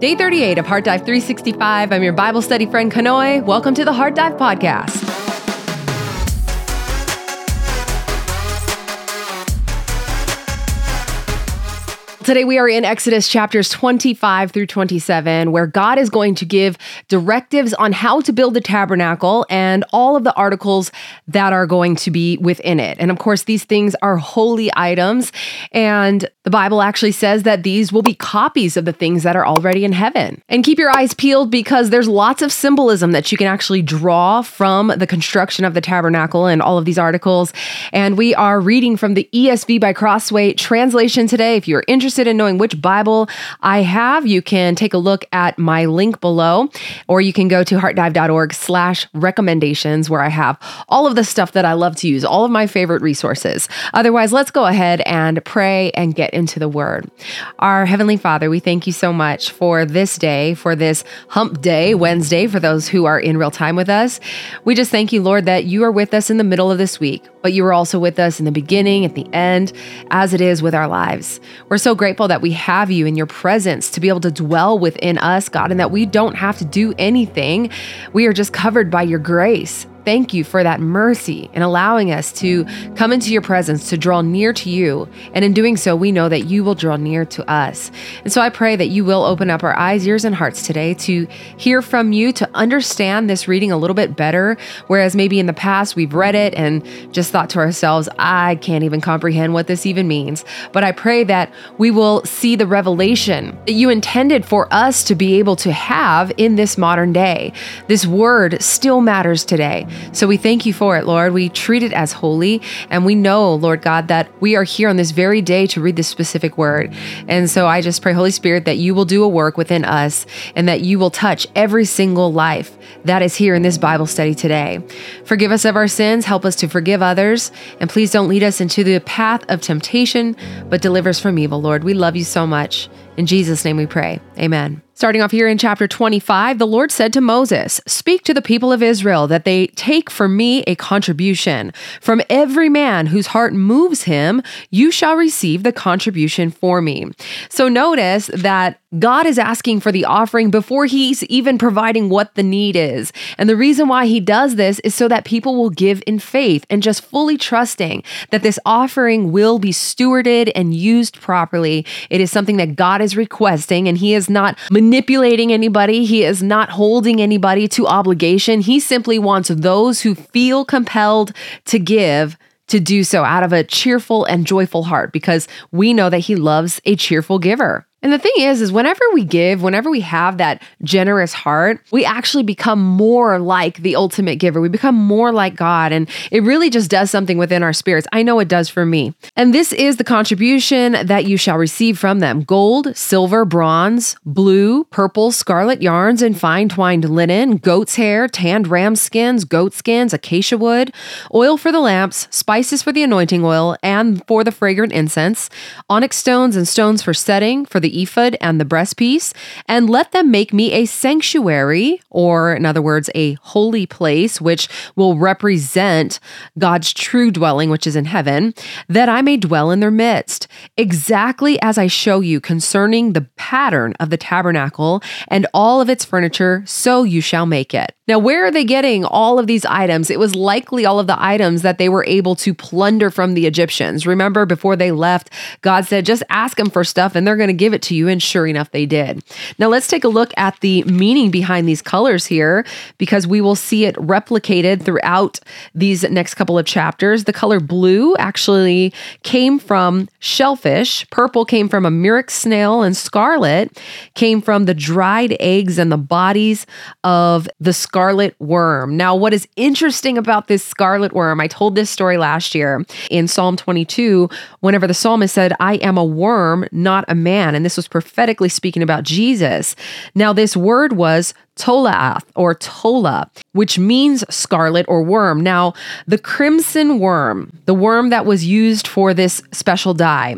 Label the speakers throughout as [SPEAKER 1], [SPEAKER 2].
[SPEAKER 1] Day 38 of Heart Dive 365. I'm your Bible study friend, Kanoe. Welcome to the Heart Dive Podcast. Today we are in Exodus chapters 25 through 27, where God is going to give directives on how to build the tabernacle and all of the articles that are going to be within it. And of course, these things are holy items. And the Bible actually says that these will be copies of the things that are already in heaven. And keep your eyes peeled because there's lots of symbolism that you can actually draw from the construction of the tabernacle and all of these articles. And we are reading from the ESV by Crossway translation today. If you're interested, interested in knowing which Bible I have, you can take a look at my link below, or you can go to heartdive.org slash recommendations where I have all of the stuff that I love to use, all of my favorite resources. Otherwise, let's go ahead and pray and get into the word. Our Heavenly Father, we thank you so much for this day, for this hump day, Wednesday, for those who are in real time with us. We just thank you, Lord, that you are with us in the middle of this week, but you are also with us in the beginning, at the end, as it is with our lives. We're so grateful that we have you in your presence to be able to dwell within us, God, and that we don't have to do anything. We are just covered by your grace thank you for that mercy in allowing us to come into your presence, to draw near to you. And in doing so, we know that you will draw near to us. And so I pray that you will open up our eyes, ears, and hearts today to hear from you, to understand this reading a little bit better. Whereas maybe in the past we've read it and just thought to ourselves, I can't even comprehend what this even means. But I pray that we will see the revelation that you intended for us to be able to have in this modern day. This word still matters today. So we thank you for it, Lord. We treat it as holy. And we know, Lord God, that we are here on this very day to read this specific word. And so I just pray, Holy Spirit, that you will do a work within us and that you will touch every single life that is here in this Bible study today. Forgive us of our sins, help us to forgive others, and please don't lead us into the path of temptation, but deliver us from evil, Lord. We love you so much. In Jesus' name we pray. Amen. Starting off here in chapter 25, the Lord said to Moses, Speak to the people of Israel that they take for me a contribution. From every man whose heart moves him, you shall receive the contribution for me. So notice that God is asking for the offering before he's even providing what the need is. And the reason why he does this is so that people will give in faith and just fully trusting that this offering will be stewarded and used properly. It is something that God is requesting, and he is not manipulating anybody, he is not holding anybody to obligation. He simply wants those who feel compelled to give to do so out of a cheerful and joyful heart because we know that he loves a cheerful giver. And the thing is, is whenever we give, whenever we have that generous heart, we actually become more like the ultimate giver. We become more like God. And it really just does something within our spirits. I know it does for me. And this is the contribution that you shall receive from them gold, silver, bronze, blue, purple, scarlet yarns, and fine twined linen, goat's hair, tanned ram skins, goat skins, acacia wood, oil for the lamps, spices for the anointing oil, and for the fragrant incense, onyx stones and stones for setting, for the the ephod and the breastpiece, and let them make me a sanctuary, or in other words, a holy place, which will represent God's true dwelling, which is in heaven, that I may dwell in their midst, exactly as I show you concerning the pattern of the tabernacle and all of its furniture, so you shall make it. Now, where are they getting all of these items? It was likely all of the items that they were able to plunder from the Egyptians. Remember, before they left, God said, just ask them for stuff and they're going to give it to you. And sure enough, they did. Now, let's take a look at the meaning behind these colors here because we will see it replicated throughout these next couple of chapters. The color blue actually came from shellfish, purple came from a murex snail, and scarlet came from the dried eggs and the bodies of the scarlet scarlet worm. Now, what is interesting about this scarlet worm, I told this story last year in Psalm 22, whenever the psalmist said, I am a worm, not a man. And this was prophetically speaking about Jesus. Now, this word was tolaath or tola, which means scarlet or worm. Now, the crimson worm, the worm that was used for this special dye,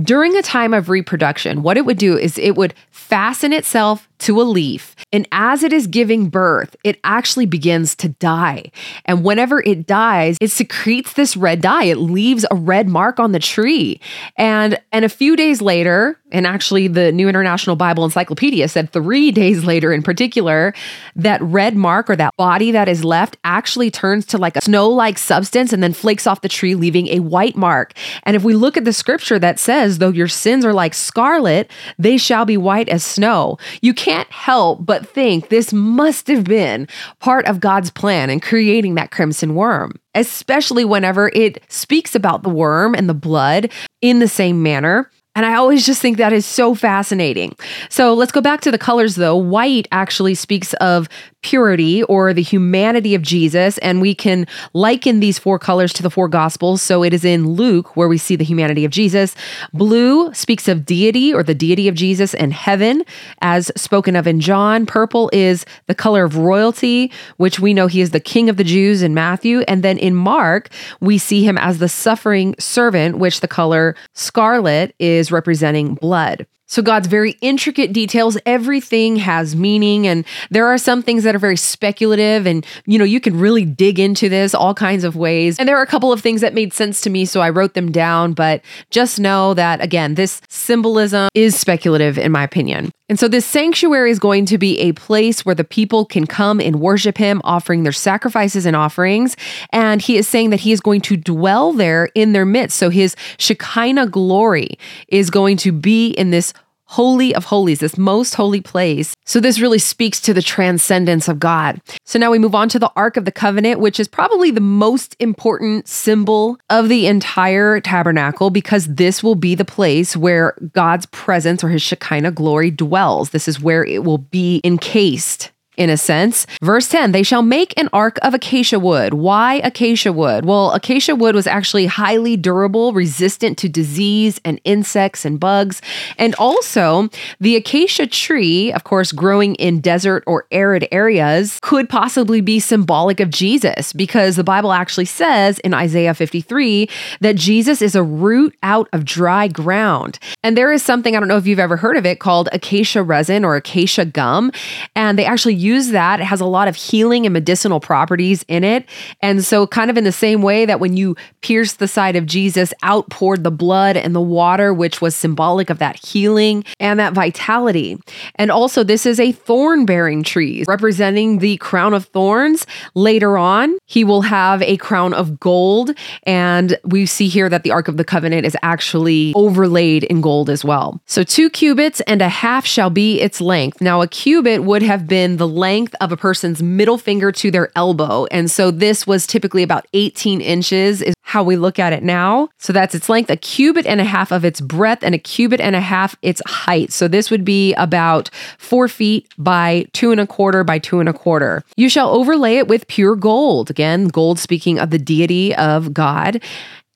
[SPEAKER 1] during a time of reproduction, what it would do is it would fasten itself to a leaf. And as it is giving birth, it actually begins to die. And whenever it dies, it secretes this red dye. It leaves a red mark on the tree. And and a few days later, And actually, the New International Bible Encyclopedia said three days later, in particular, that red mark or that body that is left actually turns to like a snow like substance and then flakes off the tree, leaving a white mark. And if we look at the scripture that says, though your sins are like scarlet, they shall be white as snow, you can't help but think this must have been part of God's plan in creating that crimson worm especially whenever it speaks about the worm and the blood in the same manner. And I always just think that is so fascinating. So let's go back to the colors though. White actually speaks of purity or the humanity of Jesus. And we can liken these four colors to the four gospels. So it is in Luke where we see the humanity of Jesus. Blue speaks of deity or the deity of Jesus and heaven, as spoken of in John. Purple is the color of royalty, which we know he is the king of the Jews in Matthew. And then in Mark, we see him as the suffering servant, which the color scarlet is representing blood. So, God's very intricate details, everything has meaning. And there are some things that are very speculative, and you know, you can really dig into this all kinds of ways. And there are a couple of things that made sense to me, so I wrote them down. But just know that, again, this symbolism is speculative, in my opinion. And so, this sanctuary is going to be a place where the people can come and worship Him, offering their sacrifices and offerings. And He is saying that He is going to dwell there in their midst. So, His Shekinah glory is going to be in this holy of holies, this most holy place. So, this really speaks to the transcendence of God. So, now we move on to the Ark of the Covenant, which is probably the most important symbol of the entire tabernacle because this will be the place where God's presence or his Shekinah glory dwells. This is where it will be encased in a sense. Verse 10 They shall make an ark of acacia wood. Why acacia wood? Well, acacia wood was actually highly durable, resistant to disease and insects and bugs. And also, the acacia tree, of course, growing in desert or arid areas, could possibly be symbolic of Jesus because the Bible actually says in Isaiah 53 that Jesus is a root out of dry ground. And there is something, I don't know if you've ever heard of it, called acacia resin or acacia gum. And they actually use that. It has a lot of healing and medicinal properties in it. And so, kind of in the same way that when you pierced the side of Jesus, outpoured the blood and the water, which was symbolic of that healing and that vitality. And also, this is a thorn bearing tree representing the crown of thorns. Later on, he will have a crown of gold. And we see here that the Ark of the Covenant is actually overlaid in gold as well. So, two cubits and a half shall be its length. Now, a cubit would have been the length of a person's middle finger to their elbow. And so this was typically about 18 inches, is how we look at it now. So that's its length, a cubit and a half of its breadth, and a cubit and a half its height. So this would be about four feet by two and a quarter by two and a quarter. You shall overlay it with pure gold. Again, gold speaking of the deity of God.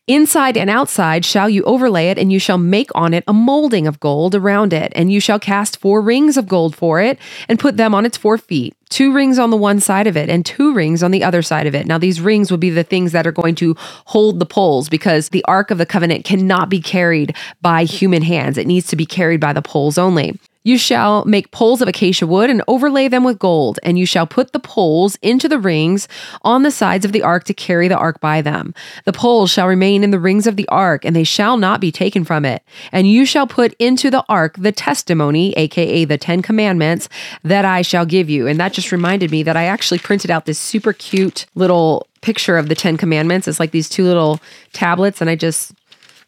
[SPEAKER 1] Inside and outside shall you overlay it, and you shall make on it a molding of gold around it, and you shall cast four rings of gold for it, and put them on its four feet. Two rings on the one side of it and two rings on the other side of it. Now, these rings will be the things that are going to hold the poles because the Ark of the Covenant cannot be carried by human hands. It needs to be carried by the poles only. You shall make poles of acacia wood and overlay them with gold, and you shall put the poles into the rings on the sides of the ark to carry the ark by them. The poles shall remain in the rings of the ark, and they shall not be taken from it. And you shall put into the ark the testimony, aka the Ten Commandments, that I shall give you. And that just reminded me that I actually printed out this super cute little picture of the Ten Commandments. It's like these two little tablets, and I just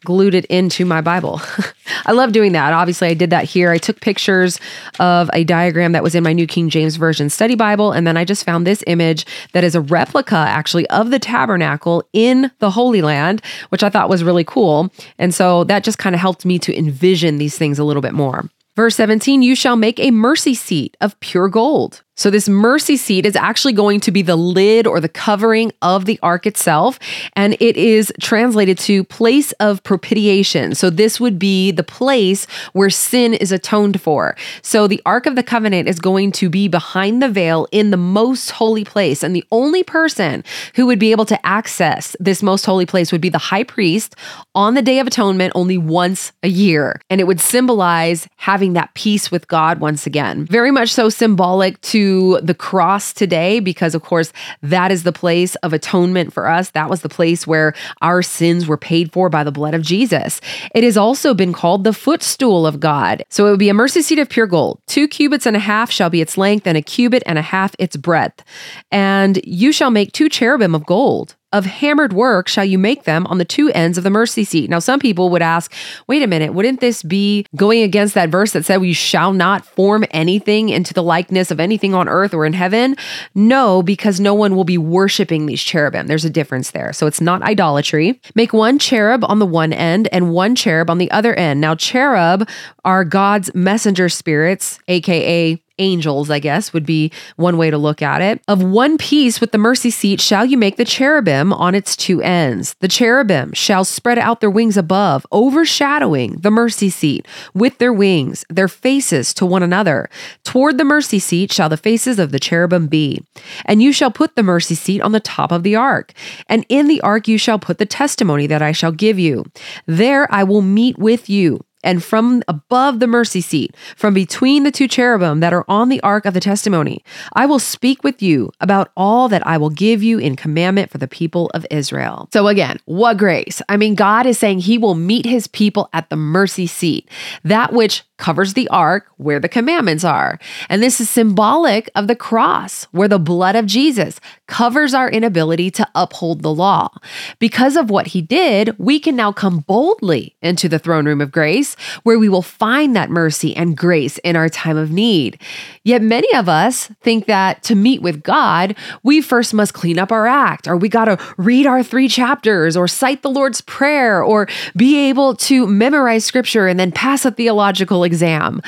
[SPEAKER 1] glued it into my Bible. I love doing that. Obviously, I did that here. I took pictures of a diagram that was in my New King James Version study Bible, and then I just found this image that is a replica actually of the tabernacle in the Holy Land, which I thought was really cool. And so that just kind of helped me to envision these things a little bit more. Verse 17, you shall make a mercy seat of pure gold. So, this mercy seat is actually going to be the lid or the covering of the ark itself. And it is translated to place of propitiation. So, this would be the place where sin is atoned for. So, the ark of the covenant is going to be behind the veil in the most holy place. And the only person who would be able to access this most holy place would be the high priest on the Day of Atonement only once a year. And it would symbolize having that peace with God once again. Very much so symbolic to the cross today because, of course, that is the place of atonement for us. That was the place where our sins were paid for by the blood of Jesus. It has also been called the footstool of God. So it would be a mercy seat of pure gold. Two cubits and a half shall be its length, and a cubit and a half its breadth. And you shall make two cherubim of gold of hammered work shall you make them on the two ends of the mercy seat. Now, some people would ask, wait a minute, wouldn't this be going against that verse that said we shall not form anything into the likeness of anything on earth or in heaven? No, because no one will be worshiping these cherubim. There's a difference there. So it's not idolatry. Make one cherub on the one end and one cherub on the other end. Now, cherub are God's messenger spirits, aka angels, I guess would be one way to look at it. Of one piece with the mercy seat shall you make the cherubim on its two ends. The cherubim shall spread out their wings above, overshadowing the mercy seat with their wings, their faces to one another. Toward the mercy seat shall the faces of the cherubim be. And you shall put the mercy seat on the top of the ark. And in the ark you shall put the testimony that I shall give you. There I will meet with you and from above the mercy seat, from between the two cherubim that are on the ark of the testimony, I will speak with you about all that I will give you in commandment for the people of Israel. So, again, what grace? I mean, God is saying he will meet his people at the mercy seat, that which covers the ark where the commandments are. And this is symbolic of the cross, where the blood of Jesus covers our inability to uphold the law. Because of what he did, we can now come boldly into the throne room of grace, where we will find that mercy and grace in our time of need. Yet many of us think that to meet with God, we first must clean up our act, or we got to read our three chapters, or cite the Lord's Prayer, or be able to memorize scripture and then pass a theological exam.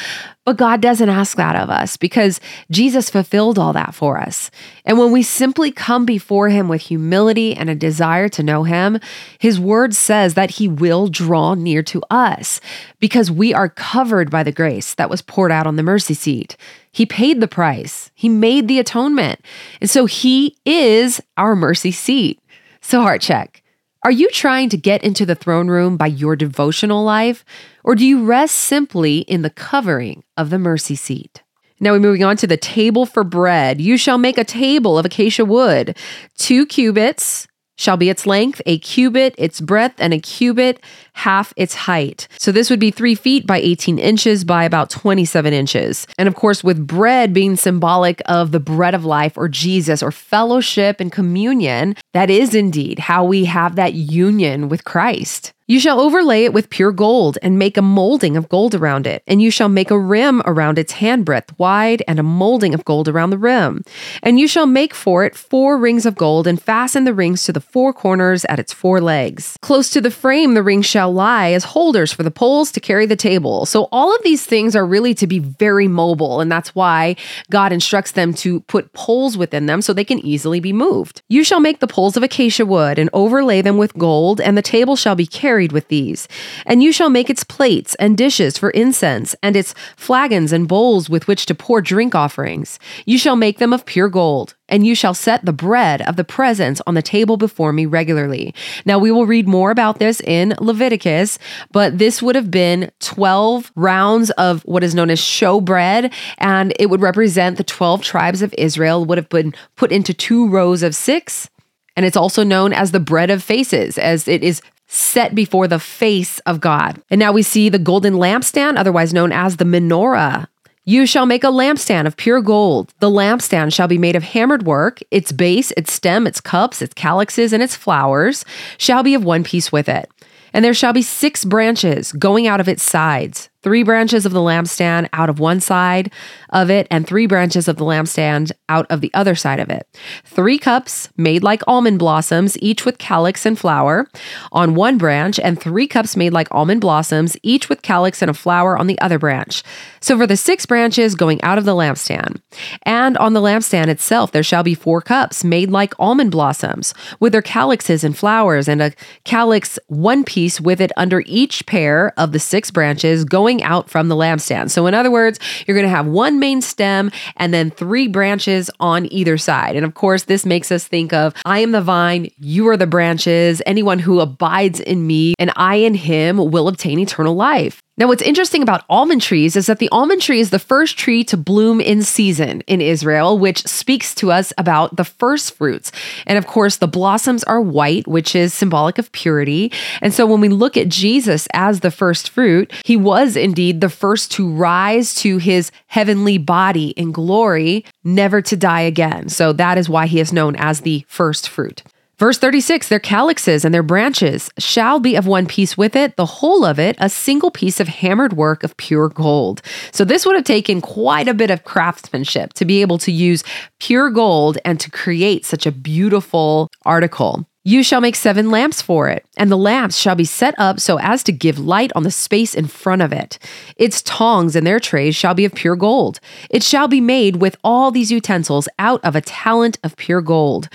[SPEAKER 1] But God doesn't ask that of us because Jesus fulfilled all that for us. And when we simply come before Him with humility and a desire to know Him, His word says that He will draw near to us because we are covered by the grace that was poured out on the mercy seat. He paid the price, He made the atonement. And so He is our mercy seat. So, heart check. Are you trying to get into the throne room by your devotional life, or do you rest simply in the covering of the mercy seat? Now we're moving on to the table for bread. You shall make a table of acacia wood, two cubits shall be its length, a cubit its breadth, and a cubit half its height. So this would be three feet by 18 inches by about 27 inches. And of course, with bread being symbolic of the bread of life or Jesus or fellowship and communion, that is indeed how we have that union with Christ. You shall overlay it with pure gold and make a molding of gold around it. And you shall make a rim around its handbreadth wide and a molding of gold around the rim. And you shall make for it four rings of gold and fasten the rings to the four corners at its four legs. Close to the frame, the rings shall lie as holders for the poles to carry the table. So all of these things are really to be very mobile. And that's why God instructs them to put poles within them so they can easily be moved. You shall make the poles of acacia wood and overlay them with gold, and the table shall be carried carried with these. And you shall make its plates and dishes for incense, and its flagons and bowls with which to pour drink offerings. You shall make them of pure gold, and you shall set the bread of the presence on the table before me regularly. Now, we will read more about this in Leviticus, but this would have been 12 rounds of what is known as showbread, and it would represent the 12 tribes of Israel, would have been put into two rows of six. And it's also known as the bread of faces, as it is set before the face of God. And now we see the golden lampstand, otherwise known as the menorah. You shall make a lampstand of pure gold. The lampstand shall be made of hammered work. Its base, its stem, its cups, its calyxes, and its flowers shall be of one piece with it. And there shall be six branches going out of its sides three branches of the lampstand out of one side of it, and three branches of the lampstand out of the other side of it. Three cups made like almond blossoms, each with calyx and flower on one branch, and three cups made like almond blossoms, each with calyx and a flower on the other branch. So for the six branches going out of the lampstand. And on the lampstand itself, there shall be four cups made like almond blossoms, with their calyxes and flowers, and a calyx one piece with it under each pair of the six branches going out from the lampstand. So, in other words, you're going to have one main stem and then three branches on either side. And of course, this makes us think of I am the vine, you are the branches. Anyone who abides in me and I in him will obtain eternal life. Now, what's interesting about almond trees is that the almond tree is the first tree to bloom in season in Israel, which speaks to us about the first fruits. And of course, the blossoms are white, which is symbolic of purity. And so when we look at Jesus as the first fruit, he was indeed the first to rise to his heavenly body in glory, never to die again. So that is why he is known as the first fruit. Verse 36 Their calyxes and their branches shall be of one piece with it, the whole of it, a single piece of hammered work of pure gold. So, this would have taken quite a bit of craftsmanship to be able to use pure gold and to create such a beautiful article. You shall make seven lamps for it, and the lamps shall be set up so as to give light on the space in front of it. Its tongs and their trays shall be of pure gold. It shall be made with all these utensils out of a talent of pure gold.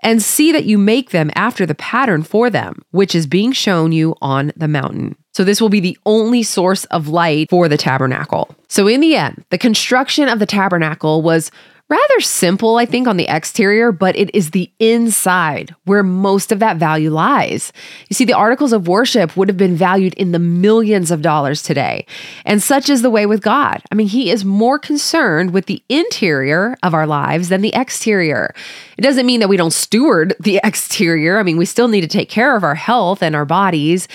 [SPEAKER 1] And see that you make them after the pattern for them, which is being shown you on the mountain. So, this will be the only source of light for the tabernacle. So, in the end, the construction of the tabernacle was rather simple, I think, on the exterior, but it is the inside where most of that value lies. You see, the articles of worship would have been valued in the millions of dollars today. And such is the way with God. I mean, He is more concerned with the interior of our lives than the exterior. It doesn't mean that we don't steward the exterior. I mean, we still need to take care of our health and our bodies.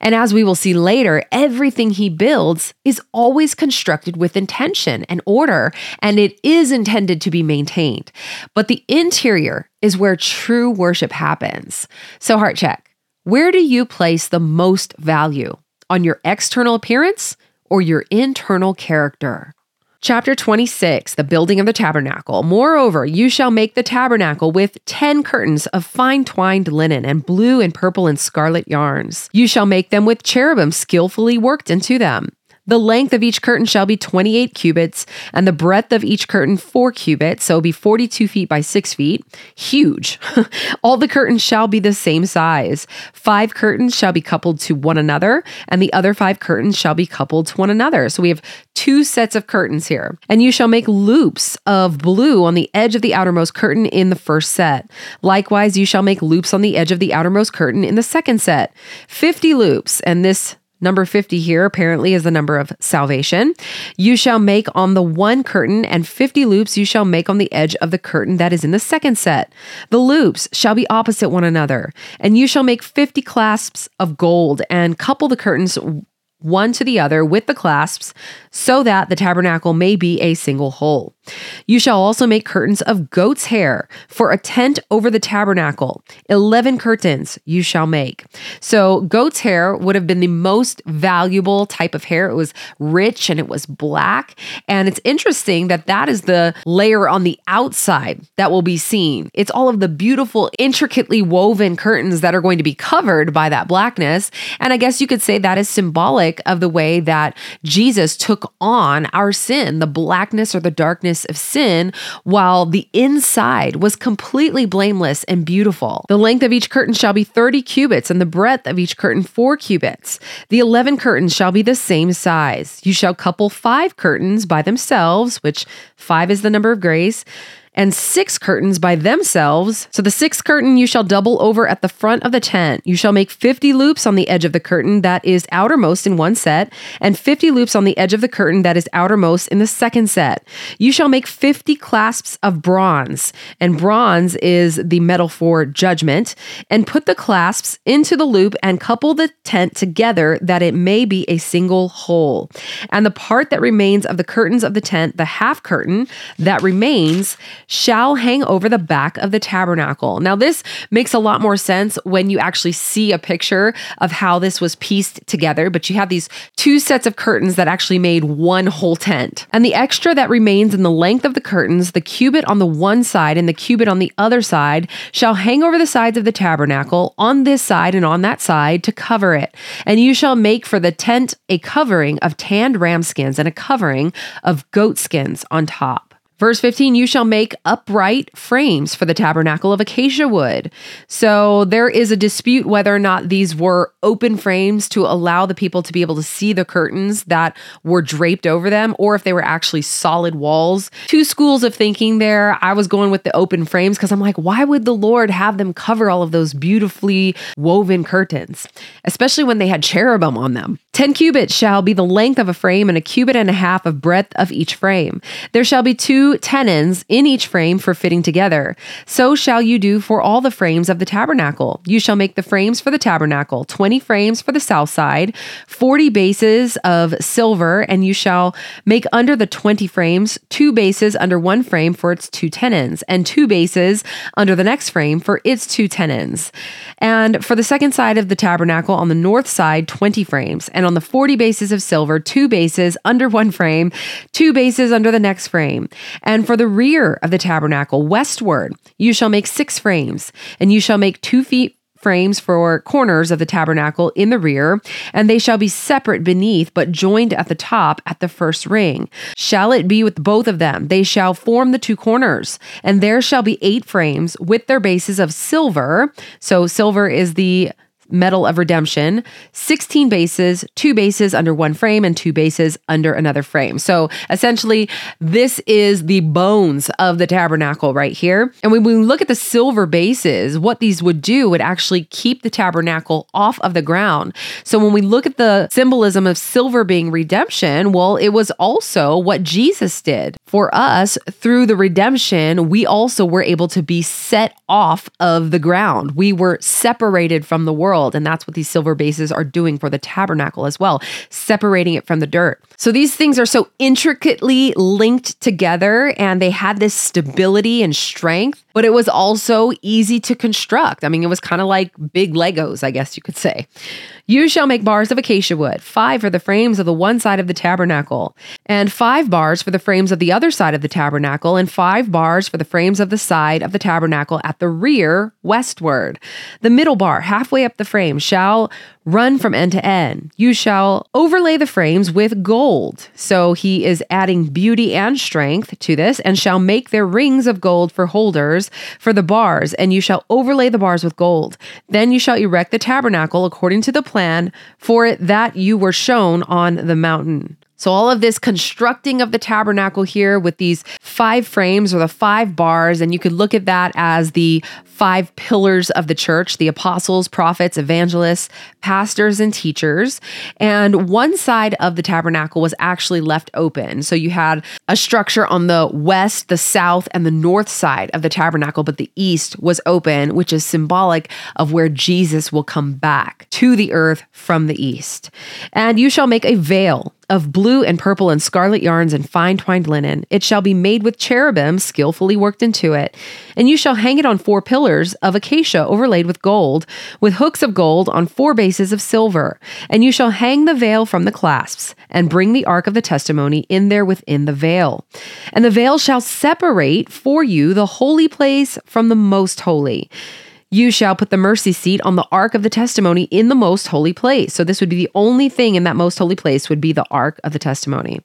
[SPEAKER 1] And as we will see later, everything He builds is always constructed with intention and order, and it is intended to be maintained. But the interior is where true worship happens. So, heart check where do you place the most value? On your external appearance or your internal character? Chapter 26, the building of the tabernacle. Moreover, you shall make the tabernacle with 10 curtains of fine twined linen and blue and purple and scarlet yarns. You shall make them with cherubim skillfully worked into them. The length of each curtain shall be 28 cubits, and the breadth of each curtain 4 cubits, so be 42 feet by 6 feet. Huge. All the curtains shall be the same size. Five curtains shall be coupled to one another, and the other five curtains shall be coupled to one another. So we have two sets of curtains here. And you shall make loops of blue on the edge of the outermost curtain in the first set. Likewise, you shall make loops on the edge of the outermost curtain in the second set. 50 loops, and this Number 50 here apparently is the number of salvation. You shall make on the one curtain, and 50 loops you shall make on the edge of the curtain that is in the second set. The loops shall be opposite one another, and you shall make 50 clasps of gold and couple the curtains one to the other with the clasps, so that the tabernacle may be a single whole. You shall also make curtains of goat's hair for a tent over the tabernacle. 11 curtains you shall make. So, goat's hair would have been the most valuable type of hair. It was rich and it was black. And it's interesting that that is the layer on the outside that will be seen. It's all of the beautiful, intricately woven curtains that are going to be covered by that blackness. And I guess you could say that is symbolic of the way that Jesus took on our sin, the blackness or the darkness of sin, while the inside was completely blameless and beautiful. The length of each curtain shall be 30 cubits, and the breadth of each curtain 4 cubits. The 11 curtains shall be the same size. You shall couple five curtains by themselves, which five is the number of grace and six curtains by themselves. So the sixth curtain you shall double over at the front of the tent. You shall make 50 loops on the edge of the curtain that is outermost in one set, and 50 loops on the edge of the curtain that is outermost in the second set. You shall make 50 clasps of bronze, and bronze is the metal for judgment, and put the clasps into the loop and couple the tent together that it may be a single whole. And the part that remains of the curtains of the tent, the half curtain that remains, shall hang over the back of the tabernacle. Now, this makes a lot more sense when you actually see a picture of how this was pieced together, but you have these two sets of curtains that actually made one whole tent. And the extra that remains in the length of the curtains, the cubit on the one side and the cubit on the other side, shall hang over the sides of the tabernacle on this side and on that side to cover it. And you shall make for the tent a covering of tanned ram skins and a covering of goat skins on top. Verse 15, you shall make upright frames for the tabernacle of acacia wood. So there is a dispute whether or not these were open frames to allow the people to be able to see the curtains that were draped over them, or if they were actually solid walls. Two schools of thinking there. I was going with the open frames because I'm like, why would the Lord have them cover all of those beautifully woven curtains, especially when they had cherubim on them? 10 cubits shall be the length of a frame, and a cubit and a half of breadth of each frame. There shall be two tenons in each frame for fitting together. So shall you do for all the frames of the tabernacle. You shall make the frames for the tabernacle 20 frames for the south side, 40 bases of silver, and you shall make under the 20 frames two bases under one frame for its two tenons, and two bases under the next frame for its two tenons. And for the second side of the tabernacle on the north side, 20 frames, and on the 40 bases of silver, two bases under one frame, two bases under the next frame. And for the rear of the tabernacle, westward, you shall make six frames, and you shall make two feet frames for corners of the tabernacle in the rear, and they shall be separate beneath, but joined at the top at the first ring. Shall it be with both of them? They shall form the two corners, and there shall be eight frames with their bases of silver. So, silver is the Metal of Redemption, 16 bases, two bases under one frame and two bases under another frame. So essentially, this is the bones of the tabernacle right here. And when we look at the silver bases, what these would do would actually keep the tabernacle off of the ground. So when we look at the symbolism of silver being redemption, well, it was also what Jesus did. For us, through the redemption, we also were able to be set off of the ground. We were separated from the world. And that's what these silver bases are doing for the tabernacle as well, separating it from the dirt. So these things are so intricately linked together and they had this stability and strength, but it was also easy to construct. I mean, it was kind of like big Legos, I guess you could say. You shall make bars of acacia wood, five for the frames of the one side of the tabernacle, and five bars for the frames of the other side of the tabernacle, and five bars for the frames of the side of the tabernacle at the rear westward. The middle bar, halfway up the frame, shall run from end to end. You shall overlay the frames with gold. So he is adding beauty and strength to this, and shall make their rings of gold for holders for the bars, and you shall overlay the bars with gold. Then you shall erect the tabernacle according to the plan for it that you were shown on the mountain. So, all of this constructing of the tabernacle here with these five frames or the five bars, and you could look at that as the five pillars of the church the apostles, prophets, evangelists, pastors, and teachers. And one side of the tabernacle was actually left open. So, you had a structure on the west, the south, and the north side of the tabernacle, but the east was open, which is symbolic of where Jesus will come back to the earth from the east. And you shall make a veil of blue and purple and scarlet yarns and fine twined linen. It shall be made with cherubim skillfully worked into it. And you shall hang it on four pillars of acacia overlaid with gold, with hooks of gold on four bases of silver. And you shall hang the veil from the clasps, and bring the ark of the testimony in there within the veil. And the veil shall separate for you the holy place from the most holy. You shall put the mercy seat on the ark of the testimony in the most holy place. So this would be the only thing in that most holy place would be the ark of the testimony.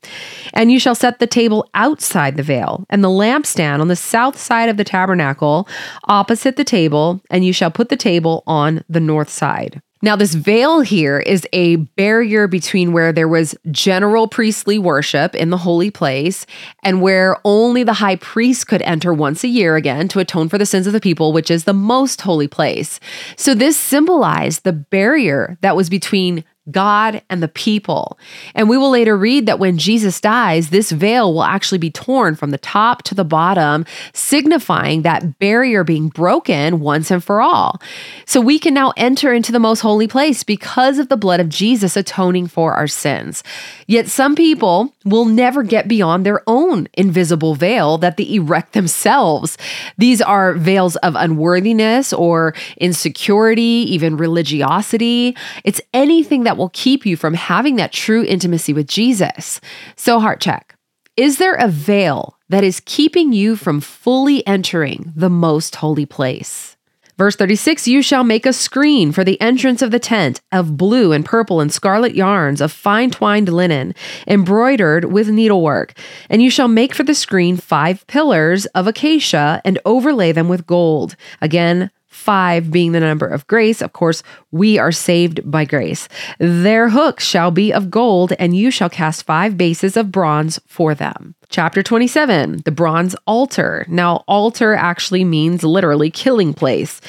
[SPEAKER 1] And you shall set the table outside the veil and the lampstand on the south side of the tabernacle opposite the table, and you shall put the table on the north side. Now, this veil here is a barrier between where there was general priestly worship in the holy place and where only the high priest could enter once a year again to atone for the sins of the people, which is the most holy place. So, this symbolized the barrier that was between God and the people. And we will later read that when Jesus dies, this veil will actually be torn from the top to the bottom, signifying that barrier being broken once and for all. So we can now enter into the most holy place because of the blood of Jesus atoning for our sins. Yet some people will never get beyond their own invisible veil that they erect themselves. These are veils of unworthiness or insecurity, even religiosity. It's anything that will keep you from having that true intimacy with Jesus. So, heart check Is there a veil that is keeping you from fully entering the most holy place? Verse 36 You shall make a screen for the entrance of the tent of blue and purple and scarlet yarns of fine twined linen, embroidered with needlework. And you shall make for the screen five pillars of acacia and overlay them with gold. Again, five being the number of grace. Of course, we are saved by grace. Their hooks shall be of gold, and you shall cast five bases of bronze for them. Chapter 27, the bronze altar. Now, altar actually means literally killing place.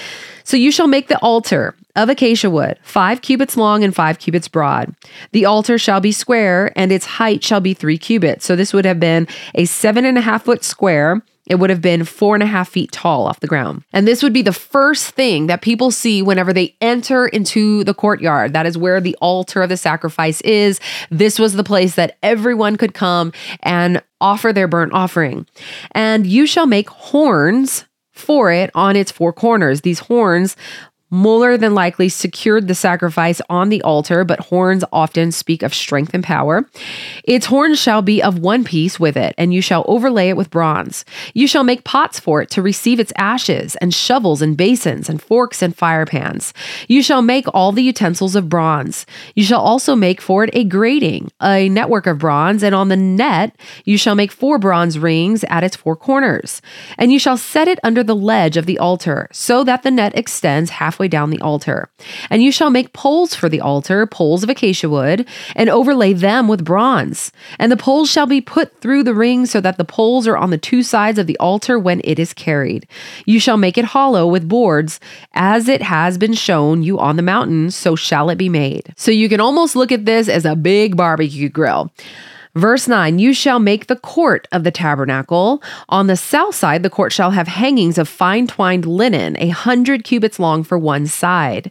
[SPEAKER 1] So you shall make the altar of acacia wood, five cubits long and five cubits broad. The altar shall be square, and its height shall be three cubits. So this would have been a seven and a half foot square it would have been four and a half feet tall off the ground. And this would be the first thing that people see whenever they enter into the courtyard. That is where the altar of the sacrifice is. This was the place that everyone could come and offer their burnt offering. And you shall make horns for it on its four corners. These horns more than likely secured the sacrifice on the altar, but horns often speak of strength and power. Its horns shall be of one piece with it, and you shall overlay it with bronze. You shall make pots for it to receive its ashes, and shovels and basins, and forks and fire pans. You shall make all the utensils of bronze. You shall also make for it a grating, a network of bronze, and on the net you shall make four bronze rings at its four corners. And you shall set it under the ledge of the altar, so that the net extends half halfway down the altar. And you shall make poles for the altar, poles of acacia wood, and overlay them with bronze. And the poles shall be put through the ring so that the poles are on the two sides of the altar when it is carried. You shall make it hollow with boards, as it has been shown you on the mountain, so shall it be made. So you can almost look at this as a big barbecue grill. Verse 9 You shall make the court of the tabernacle. On the south side, the court shall have hangings of fine twined linen, a hundred cubits long for one side.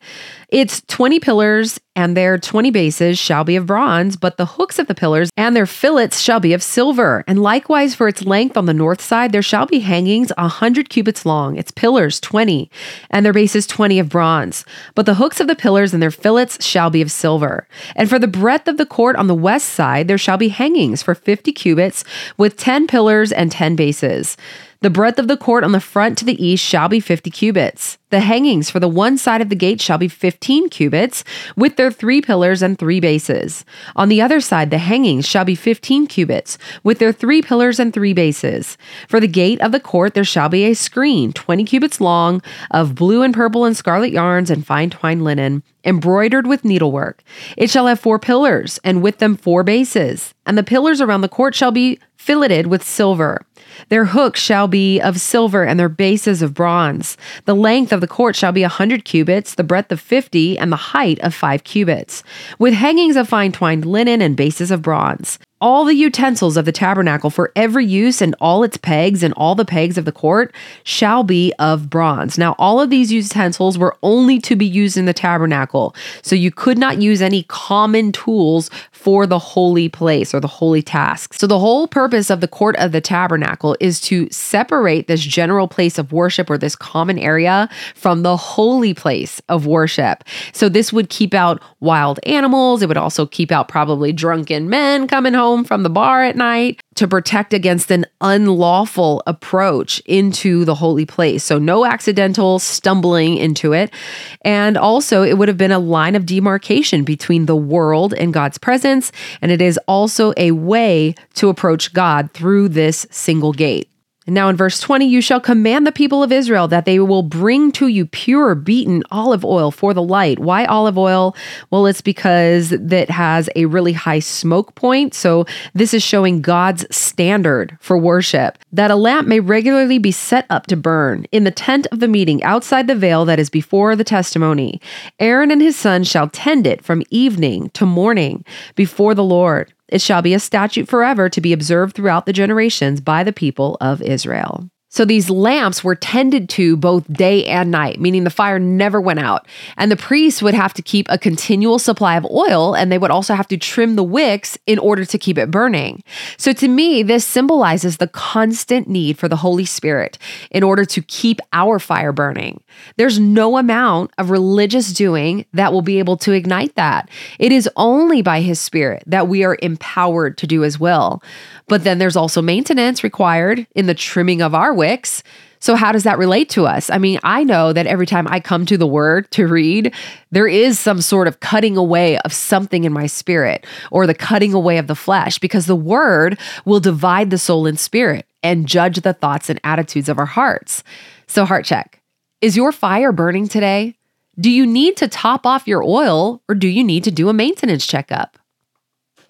[SPEAKER 1] Its 20 pillars and their 20 bases shall be of bronze, but the hooks of the pillars and their fillets shall be of silver. And likewise for its length on the north side, there shall be hangings a hundred cubits long, its pillars 20, and their bases 20 of bronze. But the hooks of the pillars and their fillets shall be of silver. And for the breadth of the court on the west side, there shall be hangings for 50 cubits with 10 pillars and 10 bases. The breadth of the court on the front to the east shall be 50 cubits. The hangings for the one side of the gate shall be 15 cubits, with their three pillars and three bases. On the other side, the hangings shall be 15 cubits, with their three pillars and three bases. For the gate of the court, there shall be a screen, 20 cubits long, of blue and purple and scarlet yarns and fine twined linen, embroidered with needlework. It shall have four pillars, and with them four bases. And the pillars around the court shall be filleted with silver. Their hooks shall be of silver and their bases of bronze. The length of the court shall be a hundred cubits, the breadth of fifty, and the height of five cubits, with hangings of fine twined linen and bases of bronze all the utensils of the tabernacle for every use and all its pegs and all the pegs of the court shall be of bronze. Now, all of these utensils were only to be used in the tabernacle. So you could not use any common tools for the holy place or the holy task. So the whole purpose of the court of the tabernacle is to separate this general place of worship or this common area from the holy place of worship. So this would keep out wild animals. It would also keep out probably drunken men coming home from the bar at night to protect against an unlawful approach into the holy place. So, no accidental stumbling into it. And also, it would have been a line of demarcation between the world and God's presence. And it is also a way to approach God through this single gate. And now in verse 20, you shall command the people of Israel that they will bring to you pure beaten olive oil for the light. Why olive oil? Well, it's because that has a really high smoke point. So this is showing God's standard for worship. That a lamp may regularly be set up to burn in the tent of the meeting outside the veil that is before the testimony. Aaron and his sons shall tend it from evening to morning before the Lord. It shall be a statute forever to be observed throughout the generations by the people of Israel. So these lamps were tended to both day and night, meaning the fire never went out. And the priests would have to keep a continual supply of oil, and they would also have to trim the wicks in order to keep it burning. So to me, this symbolizes the constant need for the Holy Spirit in order to keep our fire burning. There's no amount of religious doing that will be able to ignite that. It is only by His Spirit that we are empowered to do His will. But then there's also maintenance required in the trimming of our wicks. So, how does that relate to us? I mean, I know that every time I come to the word to read, there is some sort of cutting away of something in my spirit or the cutting away of the flesh because the word will divide the soul and spirit and judge the thoughts and attitudes of our hearts. So, heart check is your fire burning today? Do you need to top off your oil or do you need to do a maintenance checkup?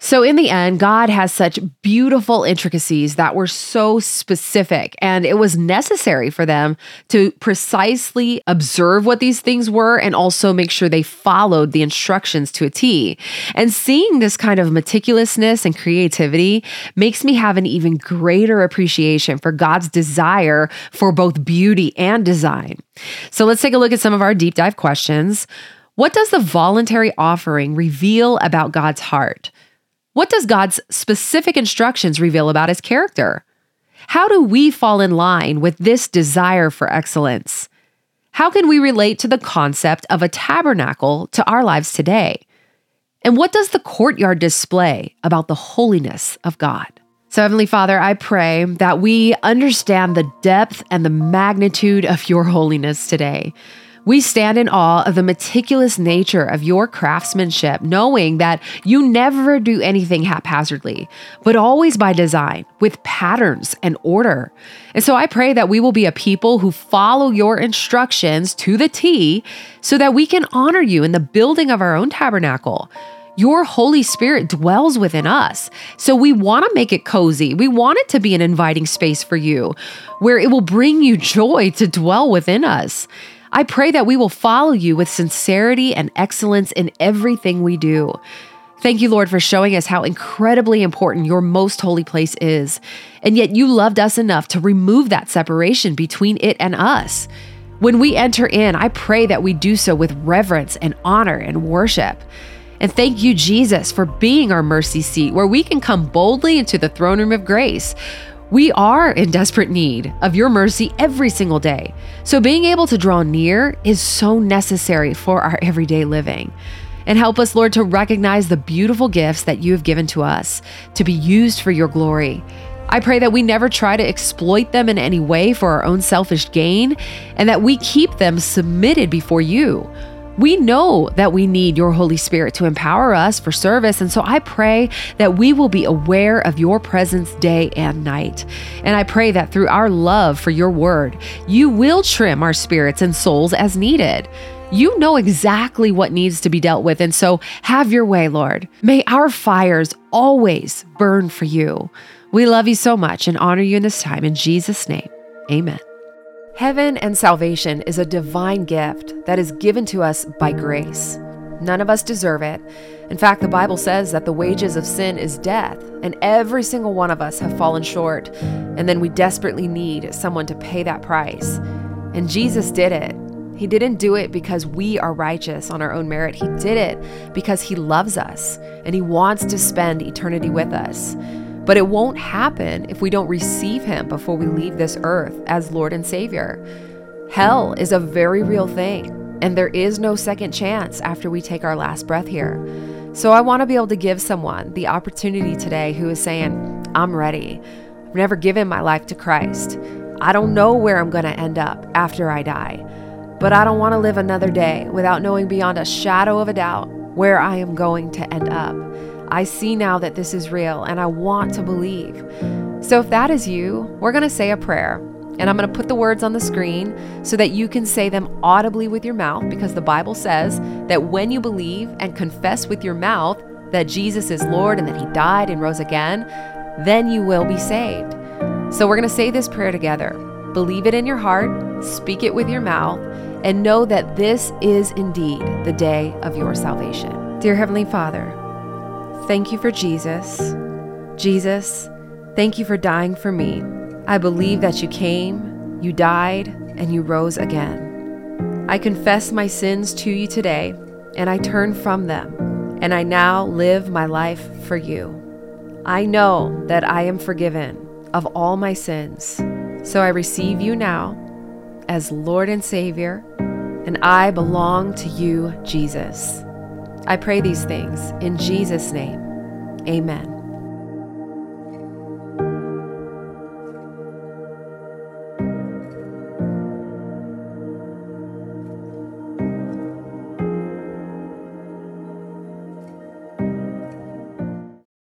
[SPEAKER 1] So, in the end, God has such beautiful intricacies that were so specific, and it was necessary for them to precisely observe what these things were and also make sure they followed the instructions to a T. And seeing this kind of meticulousness and creativity makes me have an even greater appreciation for God's desire for both beauty and design. So, let's take a look at some of our deep dive questions. What does the voluntary offering reveal about God's heart? What does God's specific instructions reveal about his character? How do we fall in line with this desire for excellence? How can we relate to the concept of a tabernacle to our lives today? And what does the courtyard display about the holiness of God? So, Heavenly Father, I pray that we understand the depth and the magnitude of your holiness today. We stand in awe of the meticulous nature of your craftsmanship, knowing that you never do anything haphazardly, but always by design, with patterns and order. And so I pray that we will be a people who follow your instructions to the T so that we can honor you in the building of our own tabernacle. Your Holy Spirit dwells within us. So we want to make it cozy. We want it to be an inviting space for you where it will bring you joy to dwell within us. I pray that we will follow you with sincerity and excellence in everything we do. Thank you, Lord, for showing us how incredibly important your most holy place is. And yet you loved us enough to remove that separation between it and us. When we enter in, I pray that we do so with reverence and honor and worship. And thank you, Jesus, for being our mercy seat where we can come boldly into the throne room of grace. We are in desperate need of your mercy every single day. So, being able to draw near is so necessary for our everyday living. And help us, Lord, to recognize the beautiful gifts that you have given to us to be used for your glory. I pray that we never try to exploit them in any way for our own selfish gain and that we keep them submitted before you. We know that we need your Holy Spirit to empower us for service. And so I pray that we will be aware of your presence day and night. And I pray that through our love for your word, you will trim our spirits and souls as needed. You know exactly what needs to be dealt with. And so have your way, Lord. May our fires always burn for you. We love you so much and honor you in this time. In Jesus' name, amen. Heaven and salvation is a divine gift that is given to us by grace. None of us deserve it. In fact, the Bible says that the wages of sin is death, and every single one of us have fallen short. And then we desperately need someone to pay that price. And Jesus did it. He didn't do it because we are righteous on our own merit. He did it because He loves us and He wants to spend eternity with us. But it won't happen if we don't receive Him before we leave this earth as Lord and Savior. Hell is a very real thing, and there is no second chance after we take our last breath here. So I want to be able to give someone the opportunity today who is saying, I'm ready. I've never given my life to Christ. I don't know where I'm going to end up after I die, but I don't want to live another day without knowing beyond a shadow of a doubt where I am going to end up. I see now that this is real and I want to believe. So, if that is you, we're going to say a prayer. And I'm going to put the words on the screen so that you can say them audibly with your mouth because the Bible says that when you believe and confess with your mouth that Jesus is Lord and that He died and rose again, then you will be saved. So, we're going to say this prayer together. Believe it in your heart, speak it with your mouth, and know that this is indeed the day of your salvation. Dear Heavenly Father, Thank you for Jesus. Jesus, thank you for dying for me. I believe that you came, you died, and you rose again. I confess my sins to you today, and I turn from them, and I now live my life for you. I know that I am forgiven of all my sins, so I receive you now as Lord and Savior, and I belong to you, Jesus. I pray these things in Jesus' name. Amen.